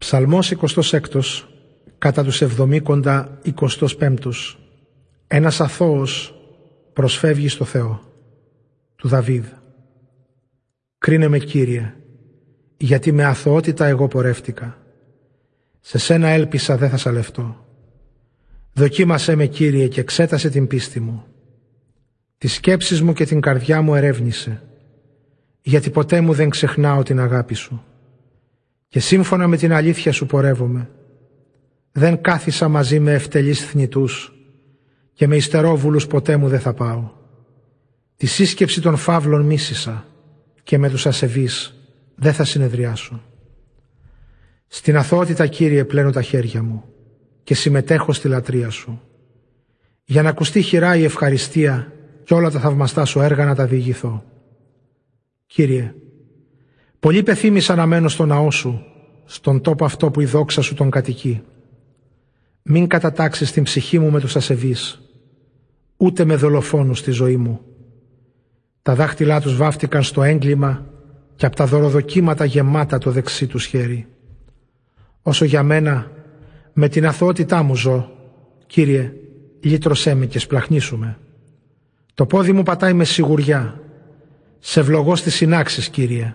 Ψαλμός 26 κατά τους εβδομήκοντα 25 Ένας αθώος προσφεύγει στο Θεό του Δαβίδ. Κρίνε με Κύριε γιατί με αθωότητα εγώ πορεύτηκα. Σε σένα έλπισα δεν θα σαλευτώ Δοκίμασέ με Κύριε και εξέτασε την πίστη μου. Τις σκέψεις μου και την καρδιά μου ερεύνησε γιατί ποτέ μου δεν ξεχνάω την αγάπη σου και σύμφωνα με την αλήθεια σου πορεύομαι. Δεν κάθισα μαζί με ευτελείς θνητούς και με ιστερόβουλους ποτέ μου δεν θα πάω. Τη σύσκεψη των φαύλων μίσησα και με τους ασεβείς δεν θα συνεδριάσω. Στην αθωότητα Κύριε πλένω τα χέρια μου και συμμετέχω στη λατρεία σου. Για να ακουστεί χειρά η ευχαριστία και όλα τα θαυμαστά σου έργα να τα διηγηθώ. Κύριε, Πολλοί πεθύμησαν να μένω στο ναό σου, στον τόπο αυτό που η δόξα σου τον κατοικεί. Μην κατατάξεις την ψυχή μου με τους ασεβείς, ούτε με δολοφόνους στη ζωή μου. Τα δάχτυλά τους βάφτηκαν στο έγκλημα και από τα δωροδοκίματα γεμάτα το δεξί τους χέρι. Όσο για μένα, με την αθωότητά μου ζω, Κύριε, λύτρωσέ με και σπλαχνίσουμε. Το πόδι μου πατάει με σιγουριά. Σε ευλογώ στις συνάξεις, Κύριε